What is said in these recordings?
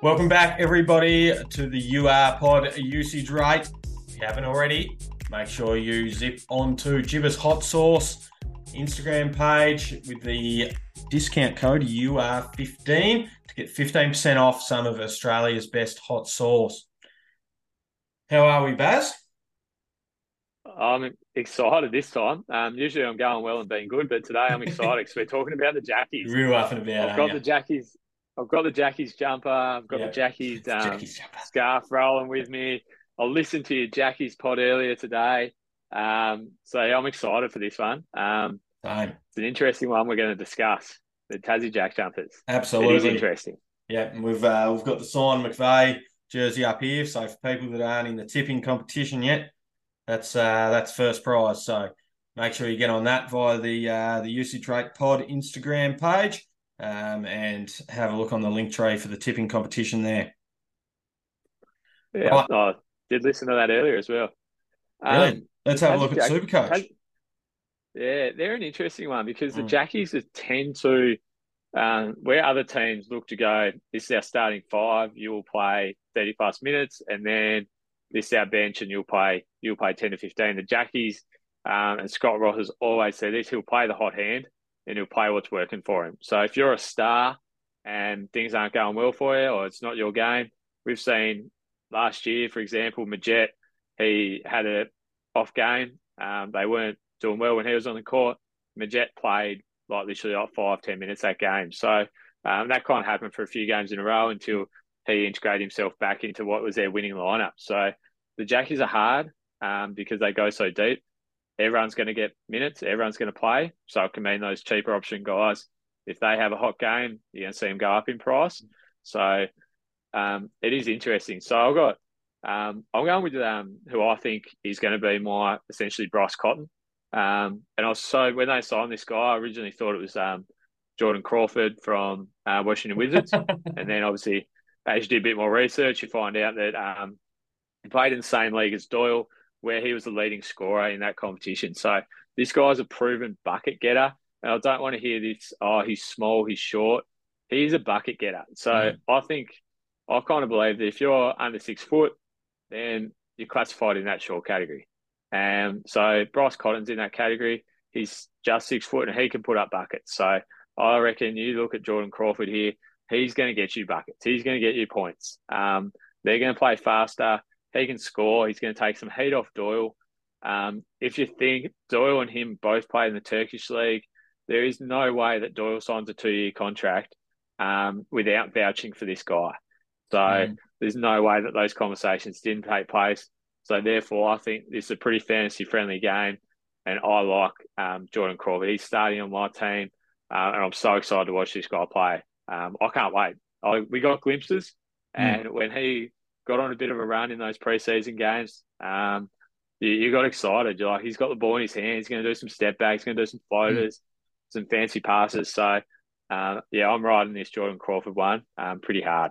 Welcome back, everybody, to the UR Pod usage rate. If you haven't already, make sure you zip onto Jibbers Hot Sauce Instagram page with the discount code UR15 to get 15% off some of Australia's best hot sauce. How are we, Baz? I'm excited this time. Um, usually I'm going well and being good, but today I'm excited because we're talking about the Jackies. Real up and about. I've got the Jackies I've got the Jackie's jumper. I've got the Jackie's, um, Jackie's scarf rolling with me. I listened to your Jackie's pod earlier today. Um, so yeah, I'm excited for this one. Um, Same. It's an interesting one we're going to discuss. The Tassie Jack jumpers. Absolutely. It is interesting. Yeah, and we've uh, we've got the Simon McVeigh jersey up here. So for people that aren't in the tipping competition yet, that's uh, that's first prize. So make sure you get on that via the uh, the Usage Rate Pod Instagram page um, and have a look on the link tray for the tipping competition there. Yeah, right. I did listen to that earlier as well. Really? Um, Let's have a look at Supercoach. yeah, they're an interesting one because the mm. Jackies tend to, um, where other teams look to go, this is our starting five, you will play 30 plus minutes, and then this is our bench and you'll play you'll play 10 to 15. The Jackies, um, and Scott Roth has always said this, he'll play the hot hand and he'll play what's working for him. So if you're a star and things aren't going well for you or it's not your game, we've seen last year, for example, Magette, he had a off game. Um, they weren't doing well when he was on the court. Magette played like literally like five, ten minutes that game. So um, that kind of happened for a few games in a row until he integrated himself back into what was their winning lineup. So the Jackies are hard um, because they go so deep everyone's going to get minutes, everyone's going to play. So it can mean those cheaper option guys, if they have a hot game, you're going to see them go up in price. So um, it is interesting. So I've got, um, I'm going with um, who I think is going to be my essentially Bryce Cotton. Um, and I was so when they signed this guy, I originally thought it was um, Jordan Crawford from uh, Washington Wizards, and then obviously as you do a bit more research, you find out that um, he played in the same league as Doyle where he was the leading scorer in that competition. So this guy's a proven bucket getter. And I don't want to hear this, oh, he's small, he's short. He's a bucket getter. So mm. I think, I kind of believe that if you're under six foot, then you're classified in that short category. And so Bryce Cotton's in that category. He's just six foot and he can put up buckets. So I reckon you look at Jordan Crawford here, he's going to get you buckets. He's going to get you points. Um, they're going to play faster. He can score. He's going to take some heat off Doyle. Um, if you think Doyle and him both play in the Turkish league, there is no way that Doyle signs a two-year contract um, without vouching for this guy. So mm. there's no way that those conversations didn't take place. So therefore, I think this is a pretty fantasy-friendly game, and I like um, Jordan Crawford. He's starting on my team, uh, and I'm so excited to watch this guy play. Um, I can't wait. I, we got glimpses, mm. and when he got on a bit of a run in those preseason games. Um, you, you, got excited. You're like, he's got the ball in his hand. He's going to do some step backs. He's going to do some floaters, mm. some fancy passes. So, uh, yeah, I'm riding this Jordan Crawford one um, pretty hard.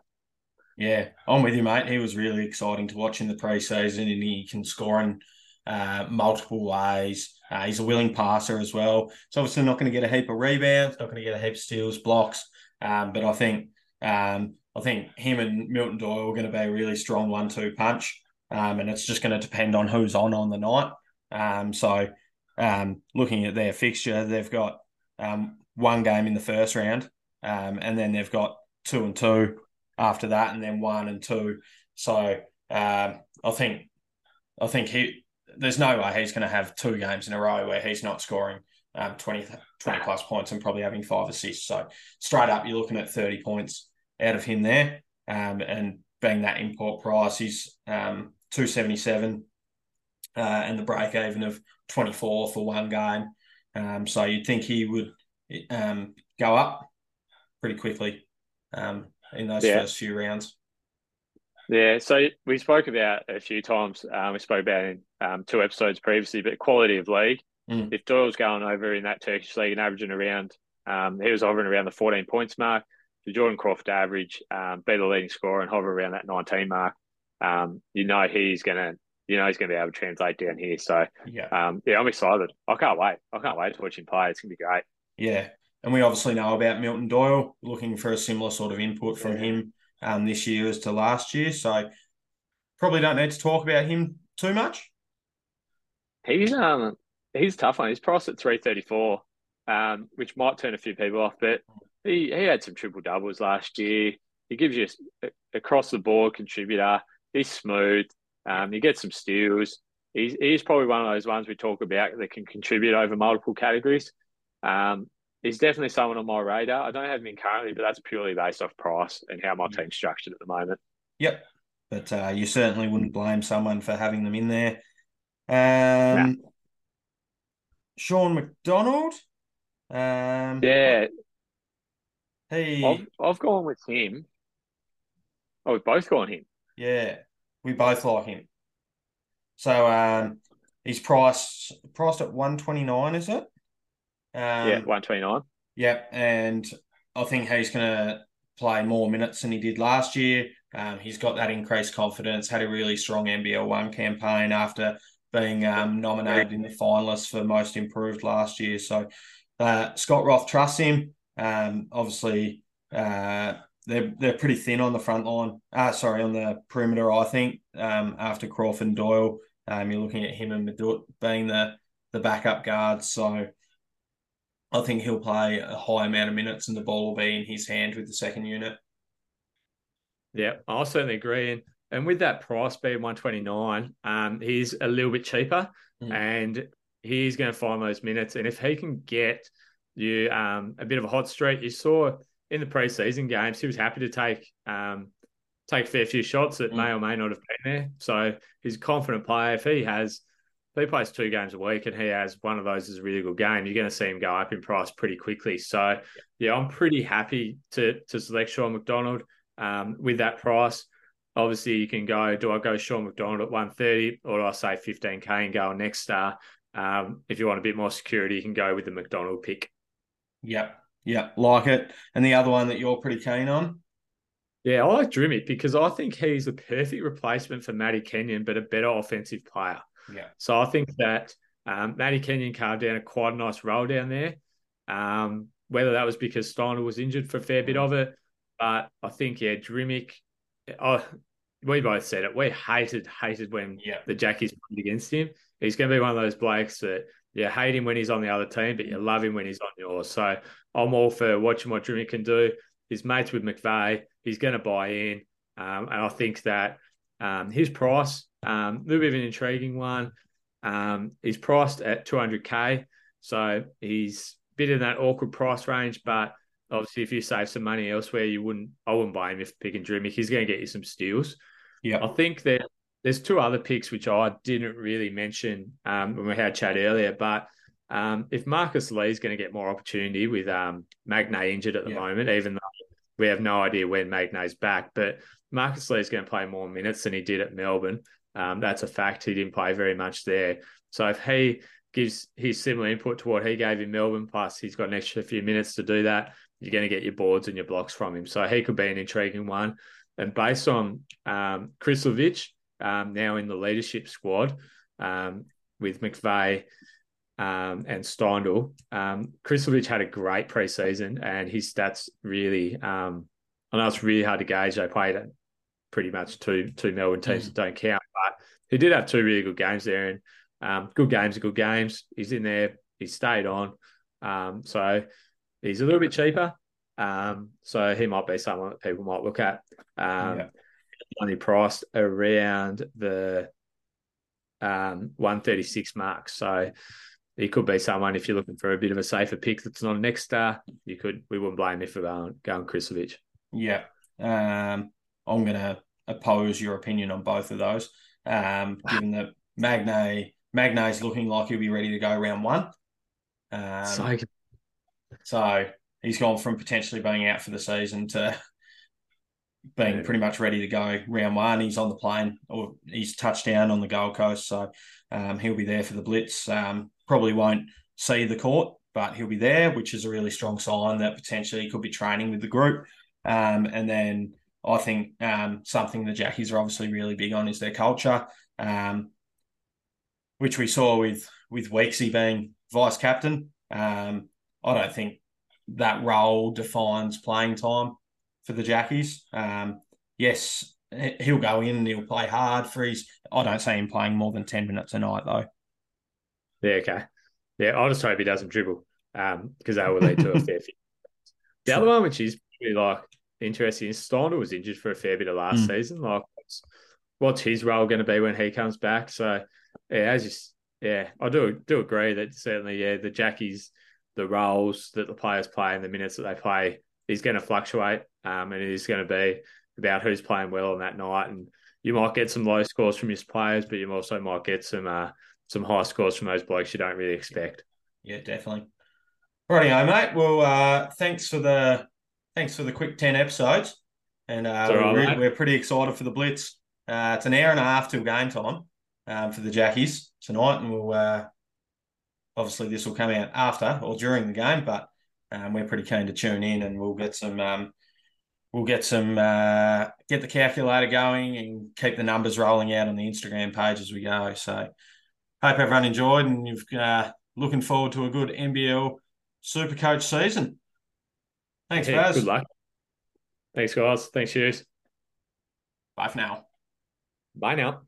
Yeah, I'm with you, mate. He was really exciting to watch in the preseason, and he can score in uh, multiple ways. Uh, he's a willing passer as well. So obviously not going to get a heap of rebounds, not going to get a heap of steals, blocks. Um, but I think um, I think him and Milton Doyle are going to be a really strong one-two punch, um, and it's just going to depend on who's on on the night. Um, so, um, looking at their fixture, they've got um, one game in the first round, um, and then they've got two and two after that, and then one and two. So, um, I think, I think he, there's no way he's going to have two games in a row where he's not scoring. Um, 20, 20 plus points and probably having five assists. So straight up, you're looking at 30 points out of him there. Um, and being that import price, he's um, 277 uh, and the break even of 24 for one game. Um, so you'd think he would um, go up pretty quickly um, in those yeah. first few rounds. Yeah, so we spoke about a few times. Um, we spoke about in um, two episodes previously, but quality of league. Mm. If Doyle's going over in that Turkish league and averaging around, um, he was hovering around the 14 points mark for Jordan Crawford average, um, be the leading scorer and hover around that 19 mark, um, you know he's gonna, you know he's gonna be able to translate down here. So yeah, um, yeah, I'm excited. I can't wait. I can't wait to watch him play. It's gonna be great. Yeah, and we obviously know about Milton Doyle, looking for a similar sort of input from yeah. him um, this year as to last year. So probably don't need to talk about him too much. He's um he's tough one. He's priced at three thirty four, um, which might turn a few people off, but he, he had some triple doubles last year. He gives you a, across the board contributor. He's smooth. Um, you get some steals. He's, he's probably one of those ones we talk about that can contribute over multiple categories. Um, he's definitely someone on my radar. I don't have him in currently, but that's purely based off price and how my team's structured at the moment. Yep. But uh, you certainly wouldn't blame someone for having them in there. Um, nah. Sean McDonald. Um, yeah. He. I've, I've gone with him. Oh, we've both gone him. Yeah, we both like him. So um, he's priced priced at one twenty nine, is it? Um, yeah, one twenty nine. Yeah, and I think he's going to play more minutes than he did last year. Um, he's got that increased confidence. Had a really strong NBL one campaign after being um, nominated in the finalists for most improved last year. So uh, Scott Roth trusts him. Um, obviously, uh, they're they're pretty thin on the front line. Uh, sorry, on the perimeter. I think um, after Crawford and Doyle, um, you're looking at him and Madut being the the backup guards. So I think he'll play a high amount of minutes, and the ball will be in his hand with the second unit. Yeah, I certainly agree. And and with that price being 129, um, he's a little bit cheaper mm. and he's going to find those minutes. And if he can get you um, a bit of a hot streak, you saw in the preseason games, he was happy to take um, take a fair few shots that mm. may or may not have been there. So he's a confident player. If he has, if he plays two games a week and he has one of those as a really good game, you're going to see him go up in price pretty quickly. So yeah, I'm pretty happy to to select Sean McDonald um, with that price. Obviously, you can go. Do I go Sean McDonald at one thirty, or do I say fifteen k and go next star? Um, if you want a bit more security, you can go with the McDonald pick. Yep, yep, like it. And the other one that you're pretty keen on? Yeah, I like Drmic because I think he's the perfect replacement for Matty Kenyon, but a better offensive player. Yeah. So I think that um, Matty Kenyon carved down a quite a nice role down there. Um, whether that was because Steindl was injured for a fair bit of it, but I think yeah, Drmic. Oh, we both said it. We hated, hated when yeah. the Jackies played against him. He's going to be one of those blokes that you hate him when he's on the other team, but you love him when he's on yours. So I'm all for watching what Jimmy can do. His mates with McVeigh. He's going to buy in. Um, and I think that um, his price, um, a little bit of an intriguing one. Um, he's priced at 200K. So he's a bit in that awkward price range, but obviously if you save some money elsewhere, you wouldn't. I wouldn't buy him if picking Drmic. He's going to get you some steals. Yeah, I think that there's two other picks which I didn't really mention um, when we had chat earlier, but. Um, if Marcus Lee is going to get more opportunity with um, Magnay injured at the yeah. moment, even though we have no idea when Magnay's back, but Marcus Lee is going to play more minutes than he did at Melbourne. Um, that's a fact. He didn't play very much there. So if he gives his similar input to what he gave in Melbourne, plus he's got an extra few minutes to do that, you're going to get your boards and your blocks from him. So he could be an intriguing one. And based on um, Krislovic, um, now in the leadership squad um, with McVeigh um, and Steindl, um, Krislovic had a great preseason and his stats really, um, I know it's really hard to gauge. They played pretty much two two Melbourne teams mm. that don't count, but he did have two really good games there. And um, good games are good games. He's in there. He stayed on. Um, so He's a little bit cheaper, um, so he might be someone that people might look at. Um, yeah. Only priced around the um, 136 mark, so he could be someone if you're looking for a bit of a safer pick that's not a next star. You could we wouldn't blame you for going going Krislovic. Yeah, um, I'm going to oppose your opinion on both of those. Um, given that Magnay Magnay's looking like he'll be ready to go round one. Um, so so he's gone from potentially being out for the season to being pretty much ready to go round one. He's on the plane or he's touched down on the Gold Coast. So um, he'll be there for the Blitz. Um, probably won't see the court, but he'll be there, which is a really strong sign that potentially he could be training with the group. Um, and then I think um, something the Jackies are obviously really big on is their culture, um, which we saw with with Weeksy being vice captain. Um, I don't think that role defines playing time for the Jackies. Um, yes, he'll go in and he'll play hard for his. I don't see him playing more than ten minutes a night though. Yeah, okay. Yeah, I just hope he doesn't dribble um, because that will lead to a fair few. The other one, which is really like interesting, is Steindl was injured for a fair bit of last mm. season. Like, what's, what's his role going to be when he comes back? So, yeah, as you, yeah, I do do agree that certainly, yeah, the Jackies, the roles that the players play and the minutes that they play is going to fluctuate, um, and it is going to be about who's playing well on that night. And you might get some low scores from your players, but you also might get some uh, some high scores from those blokes you don't really expect. Yeah, definitely. Rightio, mate. Well, uh, thanks for the thanks for the quick ten episodes, and uh, we're, right, we're, pretty excited for the Blitz. Uh, it's an hour and a half till game time um, for the Jackies tonight, and we'll uh, obviously this will come out after or during the game, but um, we're pretty keen to tune in, and we'll get some um, we'll get some uh, get the calculator going and keep the numbers rolling out on the Instagram page as we go. So hope everyone enjoyed, and you've uh, looking forward to a good NBL super coach season. Thanks, yeah, Baz. Good luck. Thanks, guys. Thanks, Hughes. Bye for now. Bye now.